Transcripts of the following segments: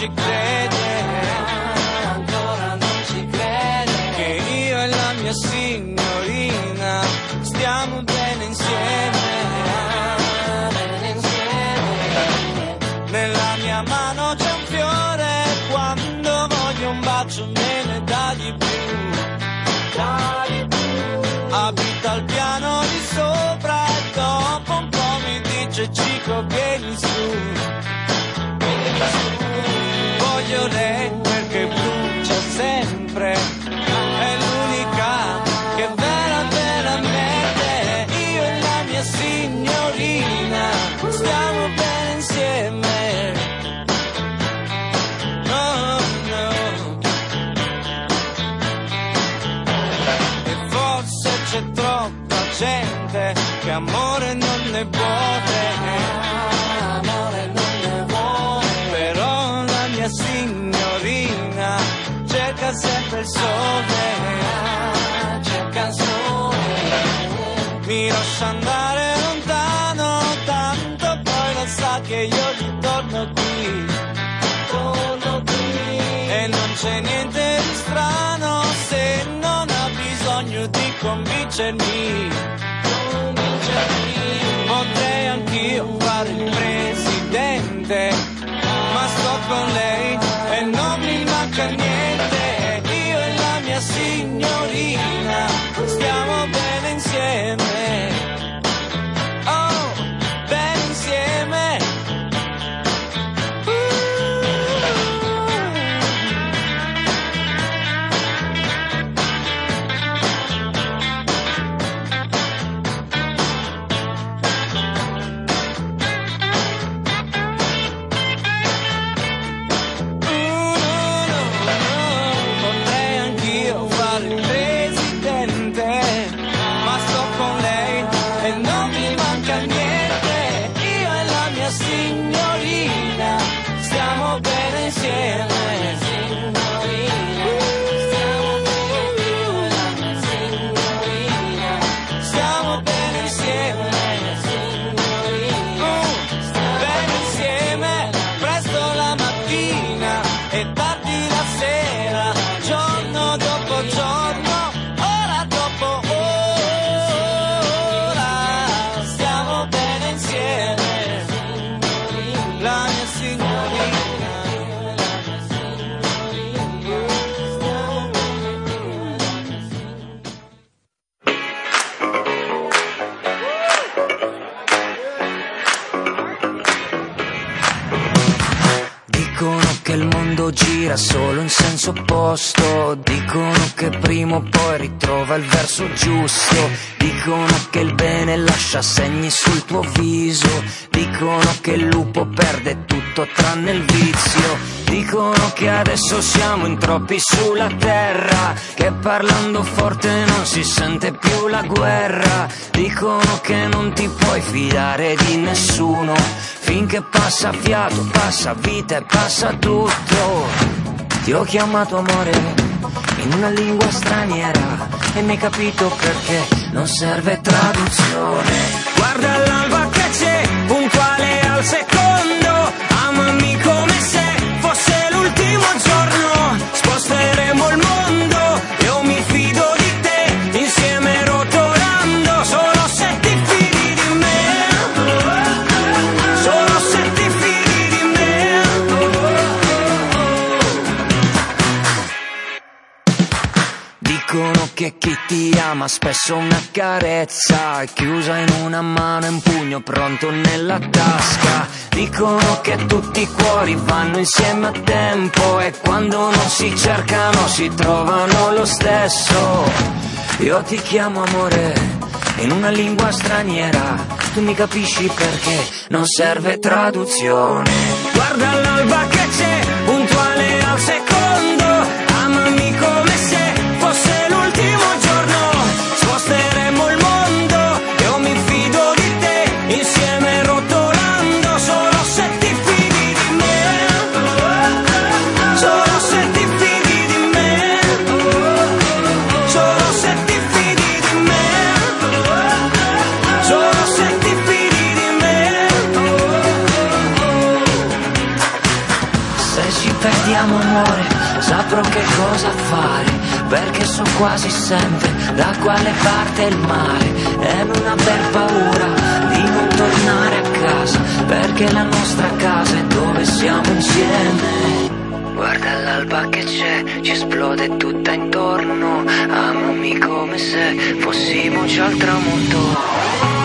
you. convincermi. convincermi. Potrei anch'io fare il presidente, ma sto con lei. servizio. Dicono che adesso siamo in troppi sulla terra, che parlando forte non si sente più la guerra. Dicono che non ti puoi fidare di nessuno, finché passa fiato, passa vita e passa tutto. Ti ho chiamato amore in una lingua straniera e mi hai capito perché non serve traduzione. Guarda l'alba che c'è, puntuale al secondo, amami con What's up? chi ti ama spesso una carezza Chiusa in una mano e un pugno pronto nella tasca. Dicono che tutti i cuori vanno insieme a tempo E quando non si cercano si trovano lo stesso. Io ti chiamo amore in una lingua straniera Tu mi capisci perché non serve traduzione. Guarda l'alba che c'è saprò che cosa fare, perché so quasi sempre da quale parte il mare. E non aver paura di non tornare a casa, perché la nostra casa è dove siamo insieme. Guarda l'alba che c'è, ci esplode tutta intorno, amami come se fossimo già al tramonto.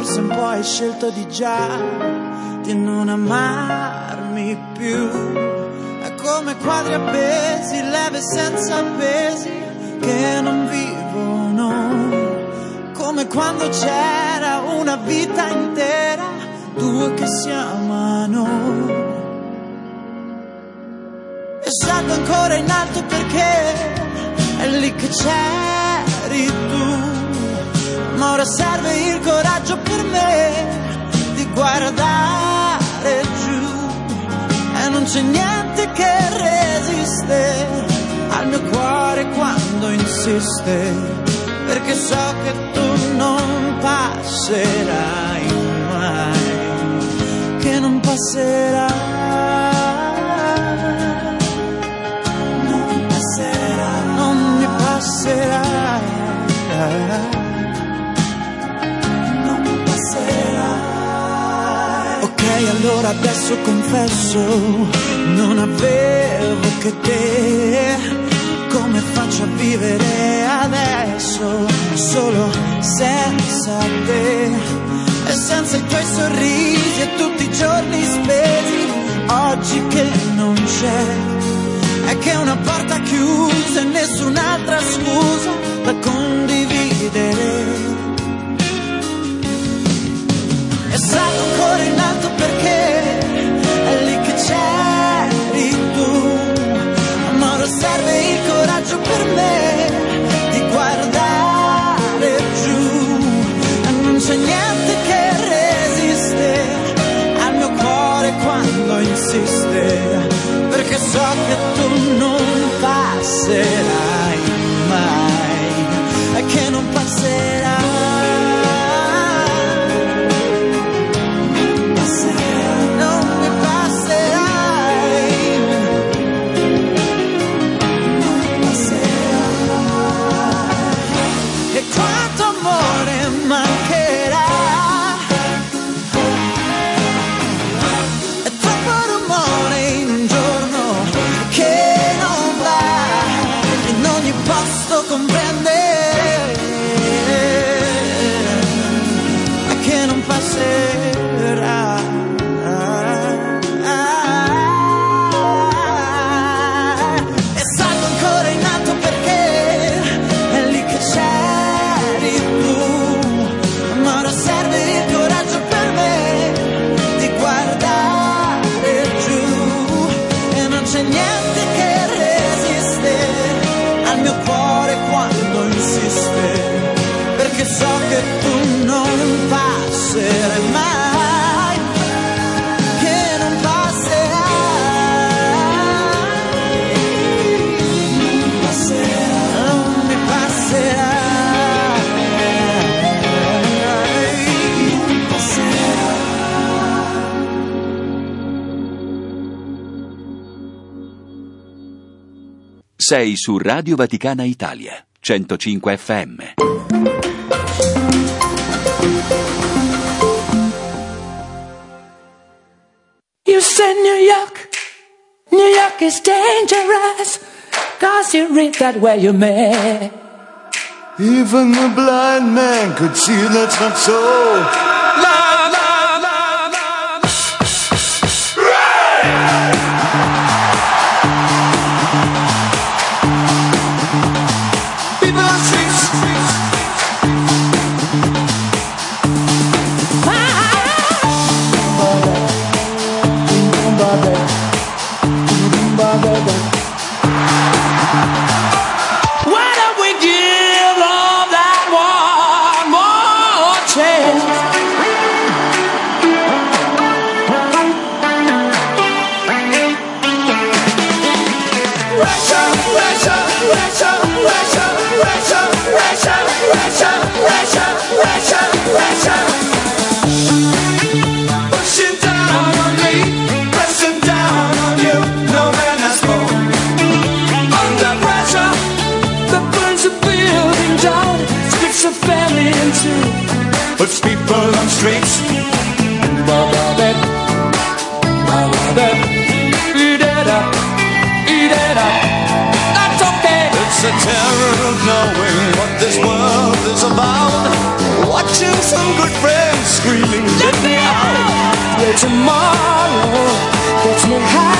Forse un po' hai scelto di già di non amarmi più. È come quadri appesi, leve senza pesi, che non vivono. Come quando c'era una vita intera, due che si amano. E salgo ancora in alto perché è lì che c'eri tu ma ora serve il coraggio per me di guardare giù. E non c'è niente che resiste al mio cuore quando insiste perché so che tu non passerai mai che non passerai non passerai non mi passerai allora adesso confesso, non avevo che te. Come faccio a vivere adesso, solo senza te? E senza i tuoi sorrisi e tutti i giorni spesi, oggi che non c'è. È che una porta chiusa e nessun'altra scusa da condividere salgo ancora in alto perché è lì che c'eri tu. Ma ora serve il coraggio per me di guardare giù. E non c'è niente che resiste al mio cuore quando insiste. Perché so che tu non passerai mai. Sei su Radio Vaticana Italia, 105 FM. You send York, New York is dangerous, cause you read that where you may. Even the blind man could see that's not so. people on streets. That's okay. It's a terror of knowing what this world is about. Watching some good friends screaming, let, me out. out. Where tomorrow gets me high.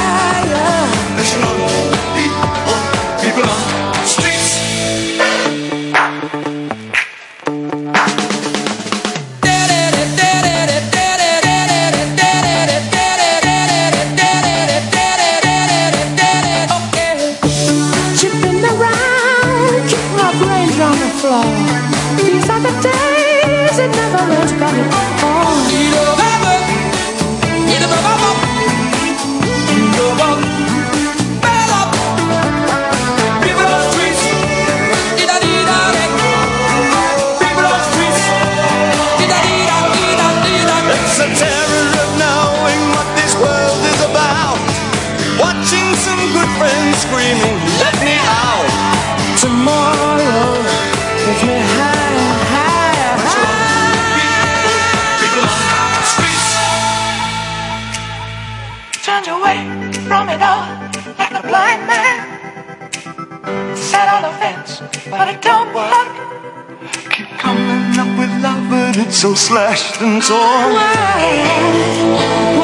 So slashed and torn. Why?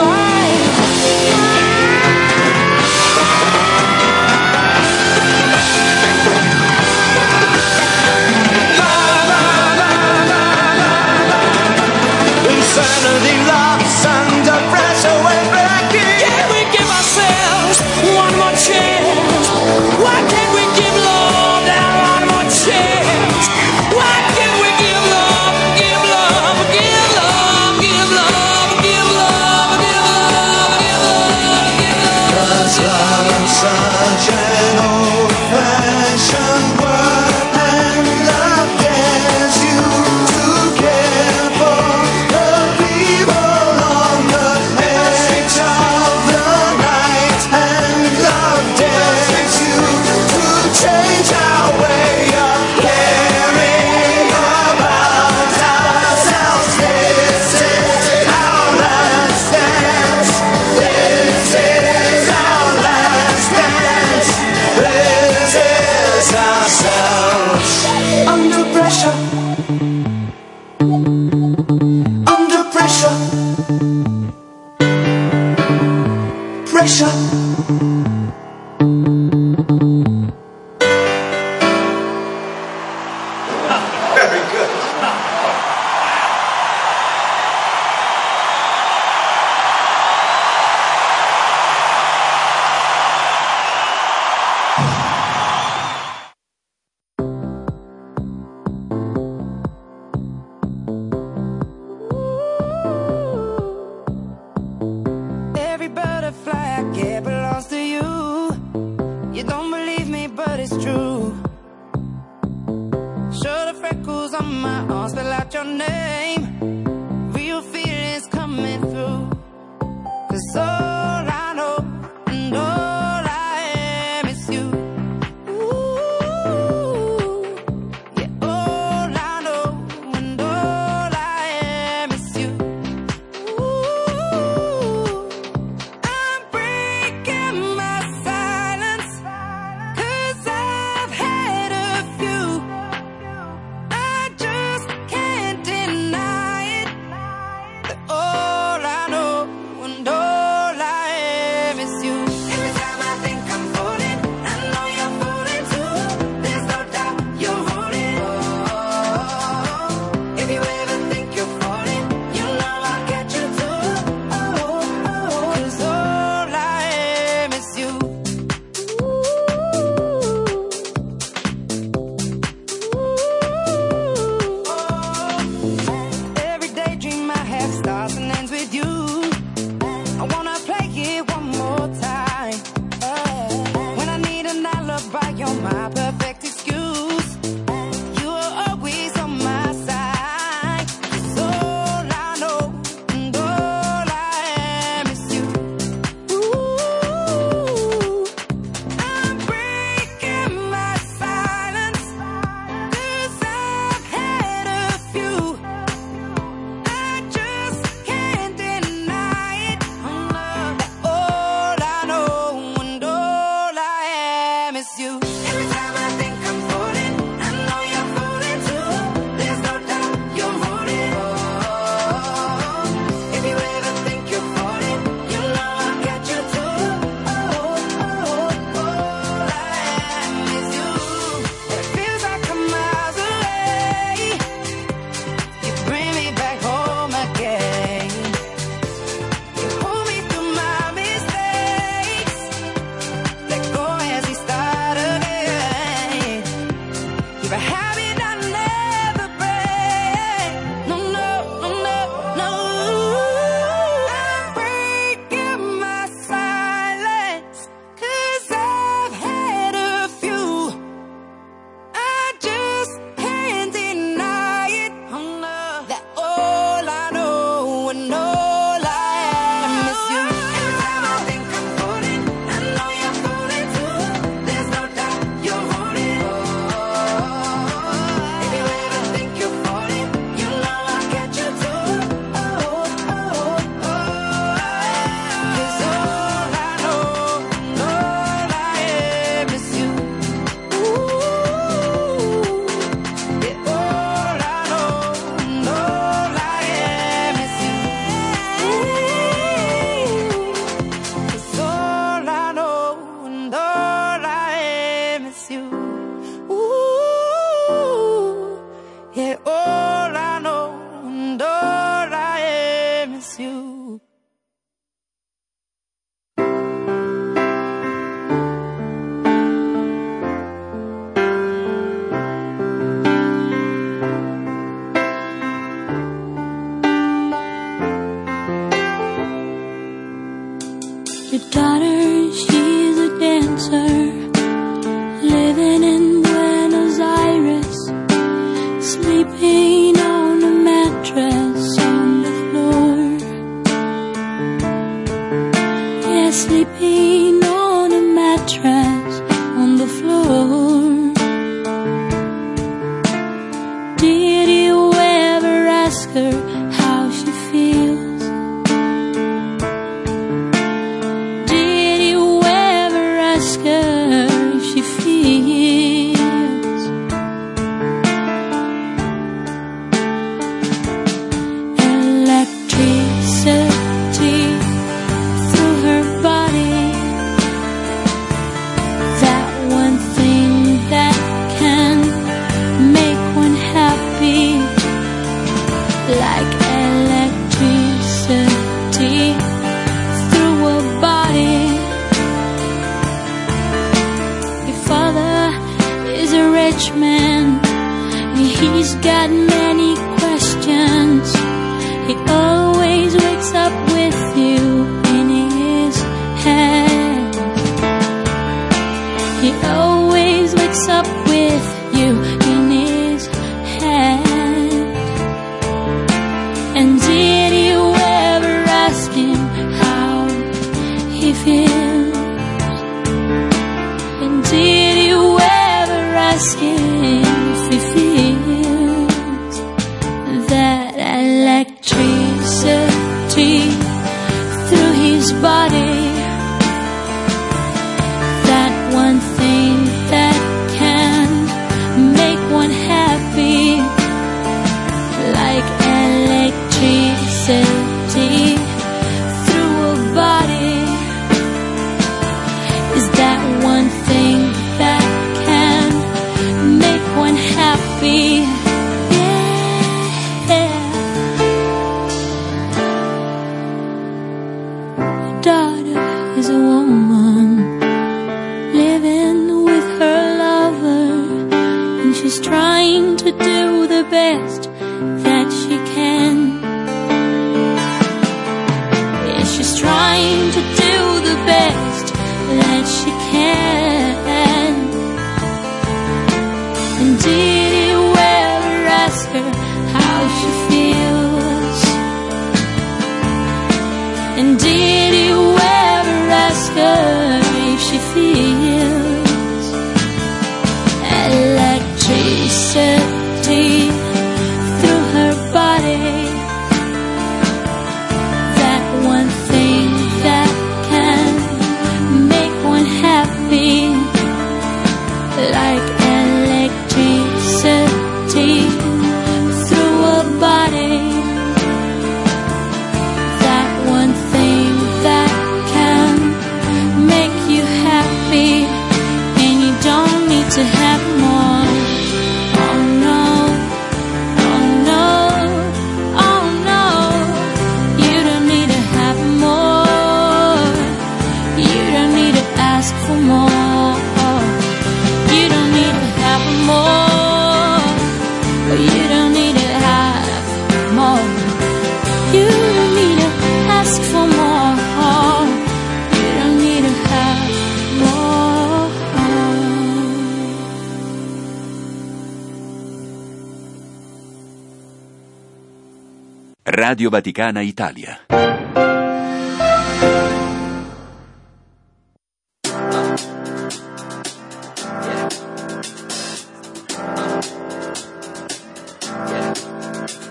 Radio Vaticana Italia.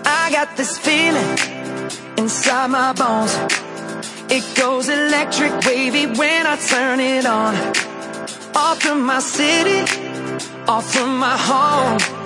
I got this feeling inside my bones. It goes electric wavy when I turn it on. Off from my city, off from my home.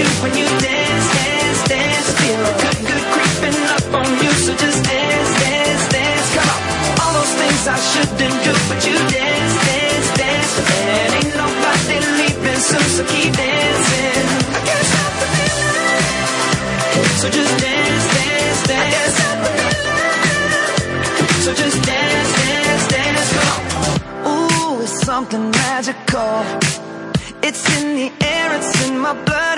when you dance, dance, dance. Feel good, good creeping up on you. So just dance, dance, dance. Come on. All those things I shouldn't do, but you dance, dance, dance. Ain't nobody leaving soon, so keep dancing. I can't stop the feeling. So just dance, dance, dance. Stop the feeling. So just dance, dance, dance. Come on. Ooh, it's something magical. It's in the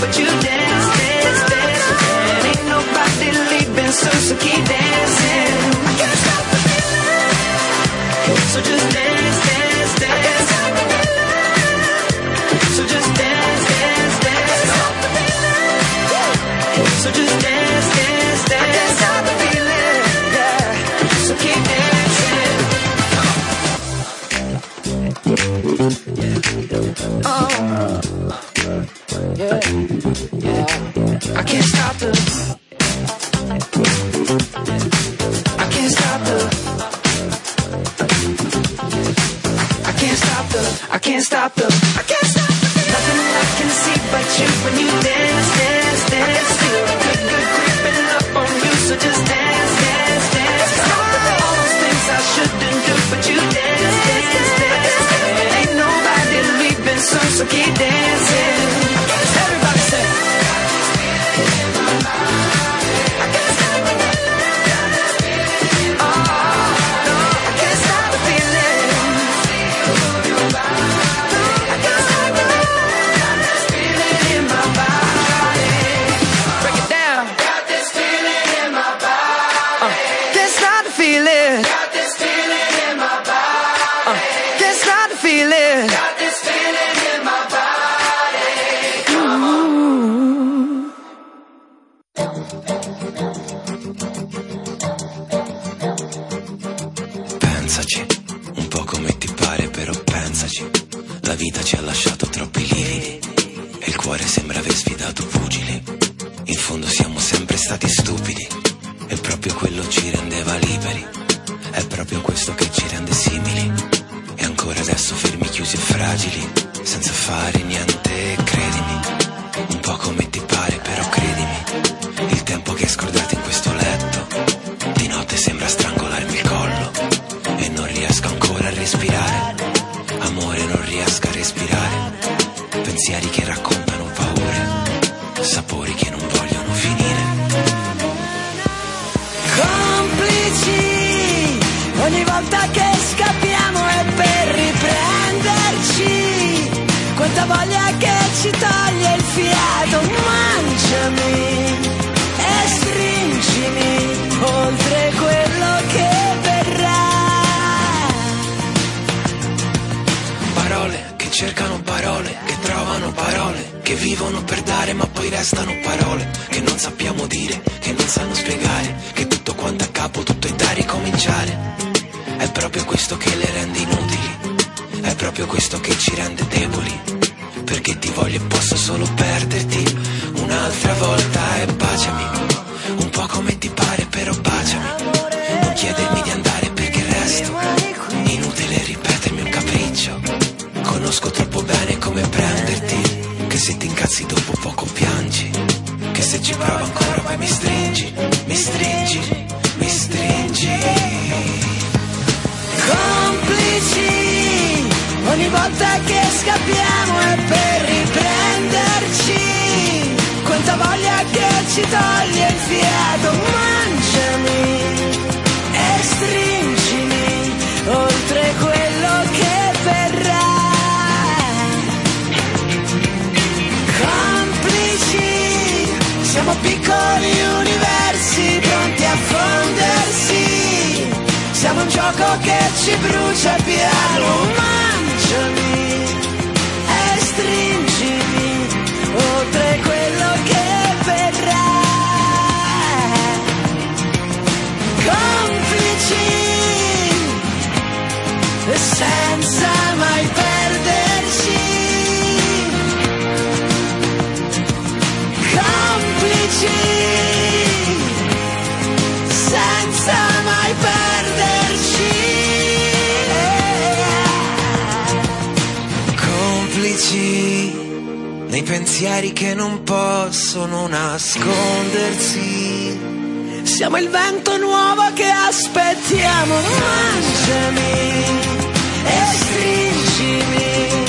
but you dance, dance, dance. And ain't nobody leaving soon, so keep dancing. nei pensieri che non possono nascondersi. Siamo il vento nuovo che aspettiamo, mangiami e stringimi.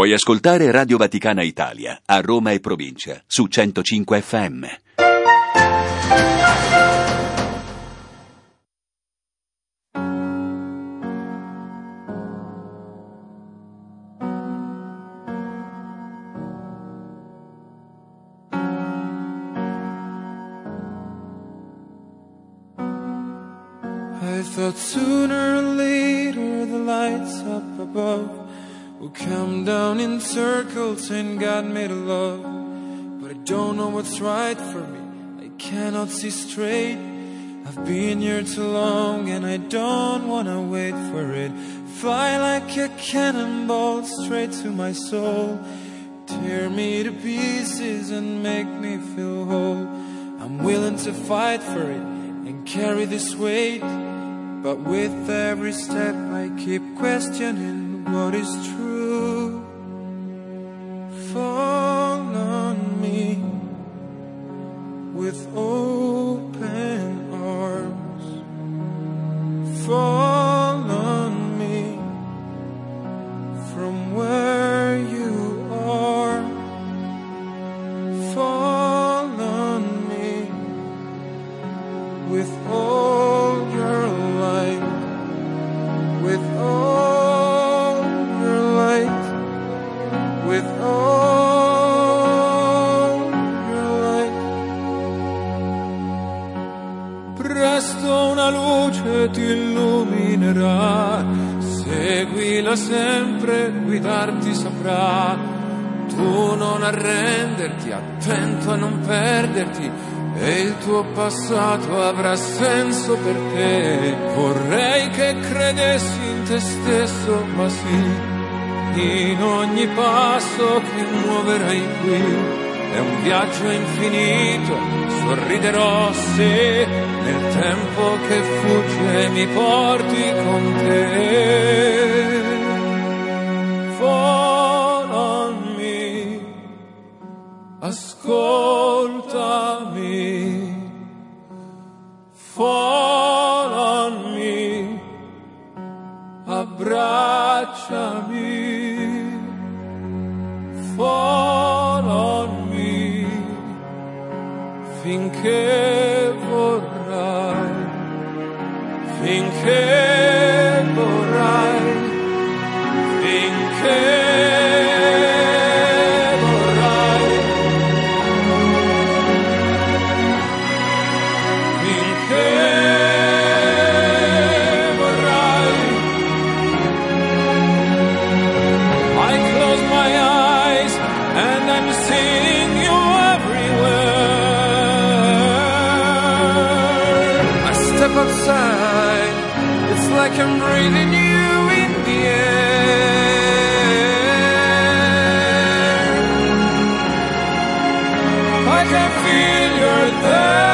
Puoi ascoltare Radio Vaticana Italia a Roma e provincia su 105 FM. I thought sooner or later the lights up above will come down in circles and God made love. But I don't know what's right for me. I cannot see straight. I've been here too long and I don't wanna wait for it. Fly like a cannonball straight to my soul. Tear me to pieces and make me feel whole. I'm willing to fight for it and carry this weight. But with every step, I keep questioning what is true. In ogni passo che muoverai qui. È un viaggio infinito, sorriderò se nel tempo che fugge mi porti con te. Me, ascoltami. Me, abbracciami. Fall on me, finché vorrai, finché Hey!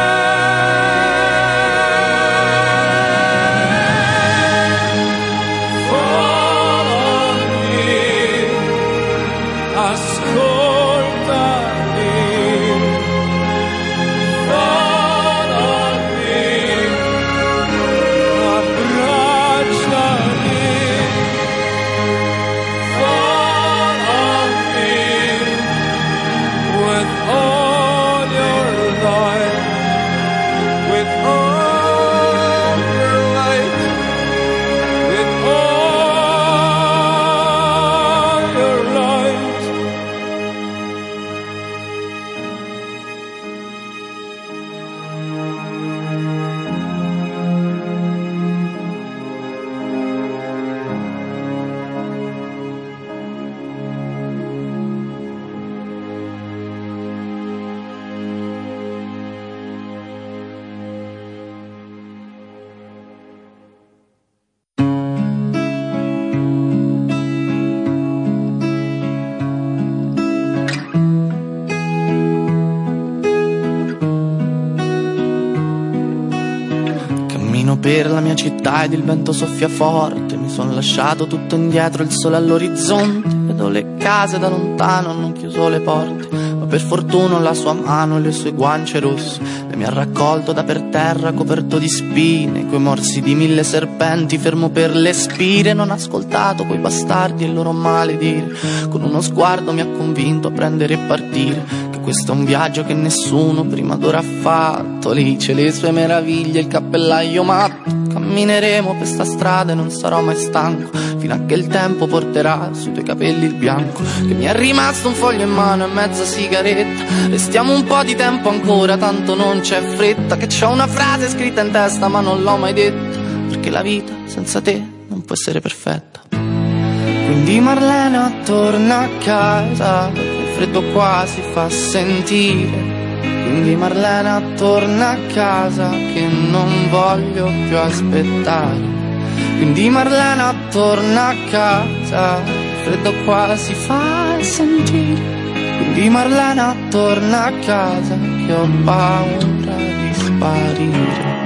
Ed il vento soffia forte. Mi sono lasciato tutto indietro, il sole all'orizzonte. Vedo le case da lontano, hanno chiuso le porte. Ma per fortuna ho la sua mano e le sue guance rosse. E mi ha raccolto da per terra coperto di spine, coi morsi di mille serpenti, fermo per le spire. Non ha ascoltato quei bastardi e il loro maledire. Con uno sguardo mi ha convinto a prendere e partire. Questo è un viaggio che nessuno prima d'ora ha fatto. Lì c'è le sue meraviglie, il cappellaio matto. Cammineremo per sta strada e non sarò mai stanco Fino a che il tempo porterà sui tuoi capelli il bianco Che mi è rimasto un foglio in mano e mezza sigaretta. Restiamo un po' di tempo ancora, tanto non c'è fretta Che c'ho una frase scritta in testa ma non l'ho mai detta Perché la vita senza te non può essere perfetta. Quindi Marlena torna a casa Il freddo qua si fa sentire quindi Marlena torna a casa che non voglio più aspettare. Quindi Marlena torna a casa, freddo qua si fa sentire. Quindi Marlena torna a casa che ho paura di sparire.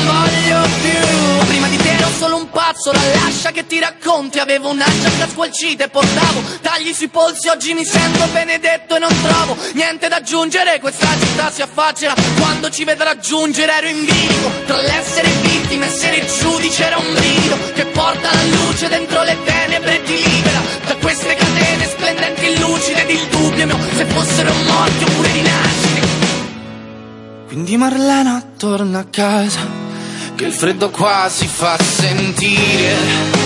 pazzo La lascia che ti racconti. Avevo una giacca squalcita e portavo Tagli sui polsi. Oggi mi sento benedetto e non trovo Niente da aggiungere. Questa città si affaccia Quando ci vedrà giungere. Ero in vivo Tra l'essere vittima e essere giudice Era un brido Che porta la luce dentro le tenebre E ti libera. Da queste catene Splendenti e lucide Ed il dubbio mio Se fossero morti oppure rinasciti quindi Marlena torna a casa, che il freddo qua si fa sentire.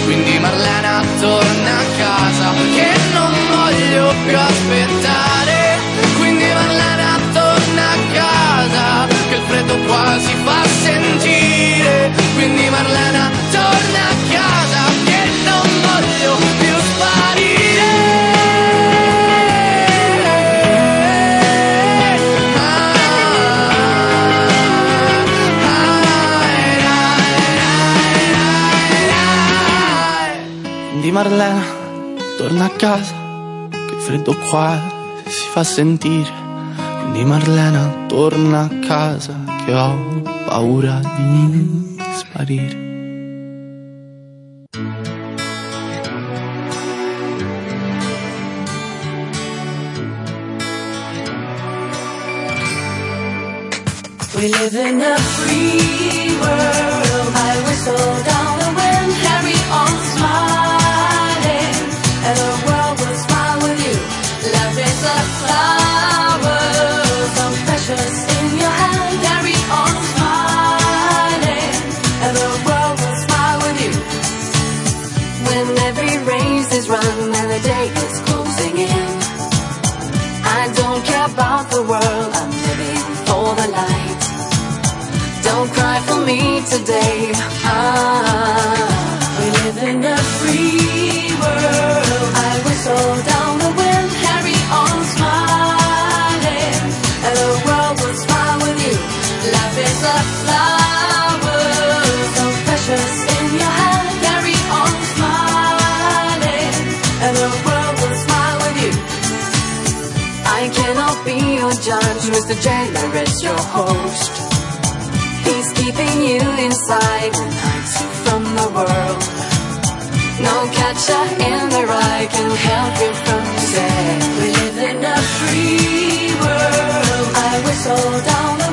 Quindi Marlena torna a casa, che non voglio più aspettare. Quindi Marlena torna a casa, che il freddo qua si fa sentire. Quindi Marlena torna a casa, che non voglio più Marlena torna a casa, che freddo qua si fa sentire. Quindi Marlena torna a casa, che ho paura di sparire. We live in a free world. Today. Ah, we live in a free world. I whistle down the wind, carry on smiling, and the world will smile with you. Life is a flower, so precious in your hand. Carry on smiling, and the world will smile with you. I cannot be your judge, Mr. Jailer is your host. You inside and hides you from the world. No catcher in the rye can help you from say we live in a free world. I whistle down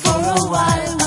for a while.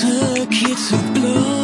took you to blow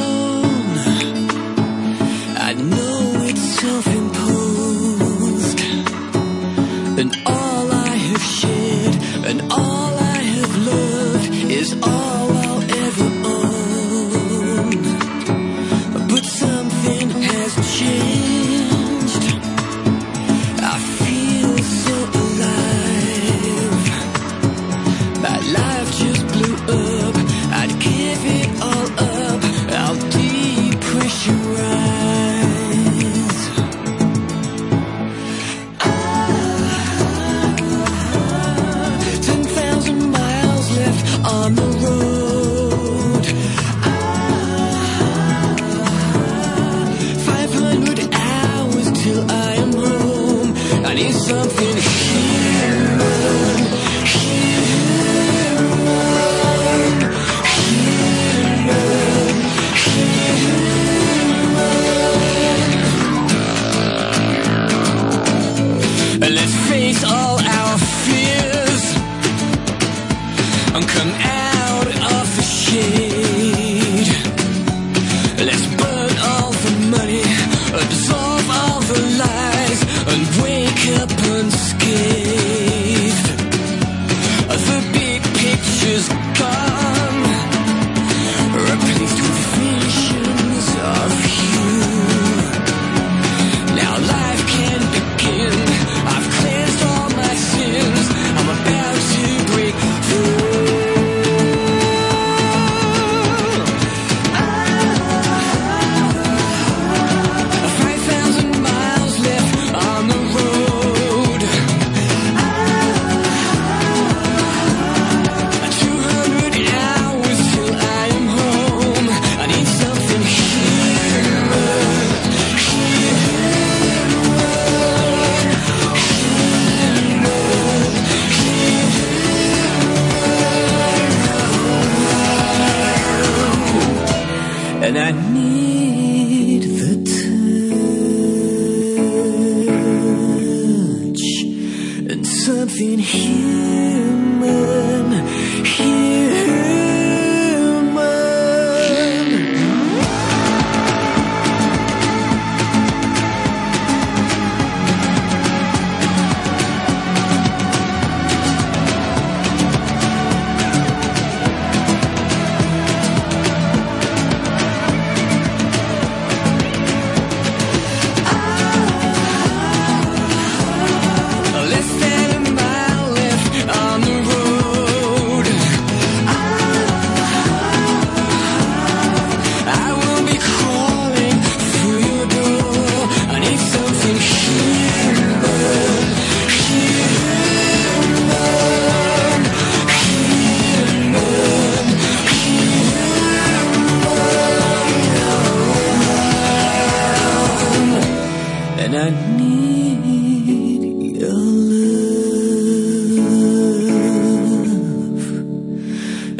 need your love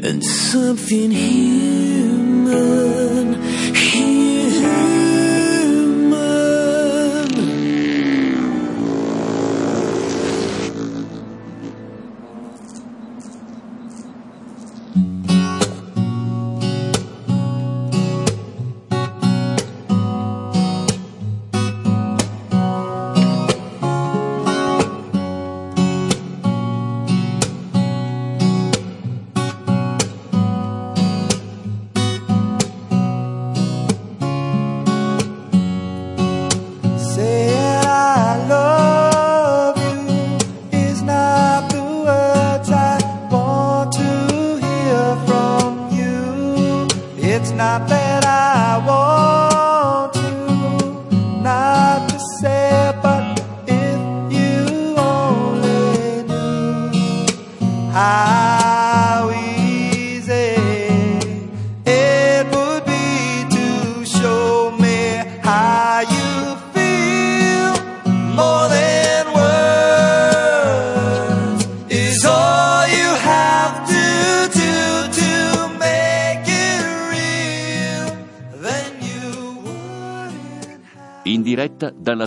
and something here.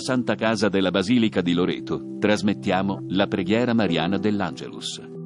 Santa Casa della Basilica di Loreto trasmettiamo la preghiera mariana dell'Angelus.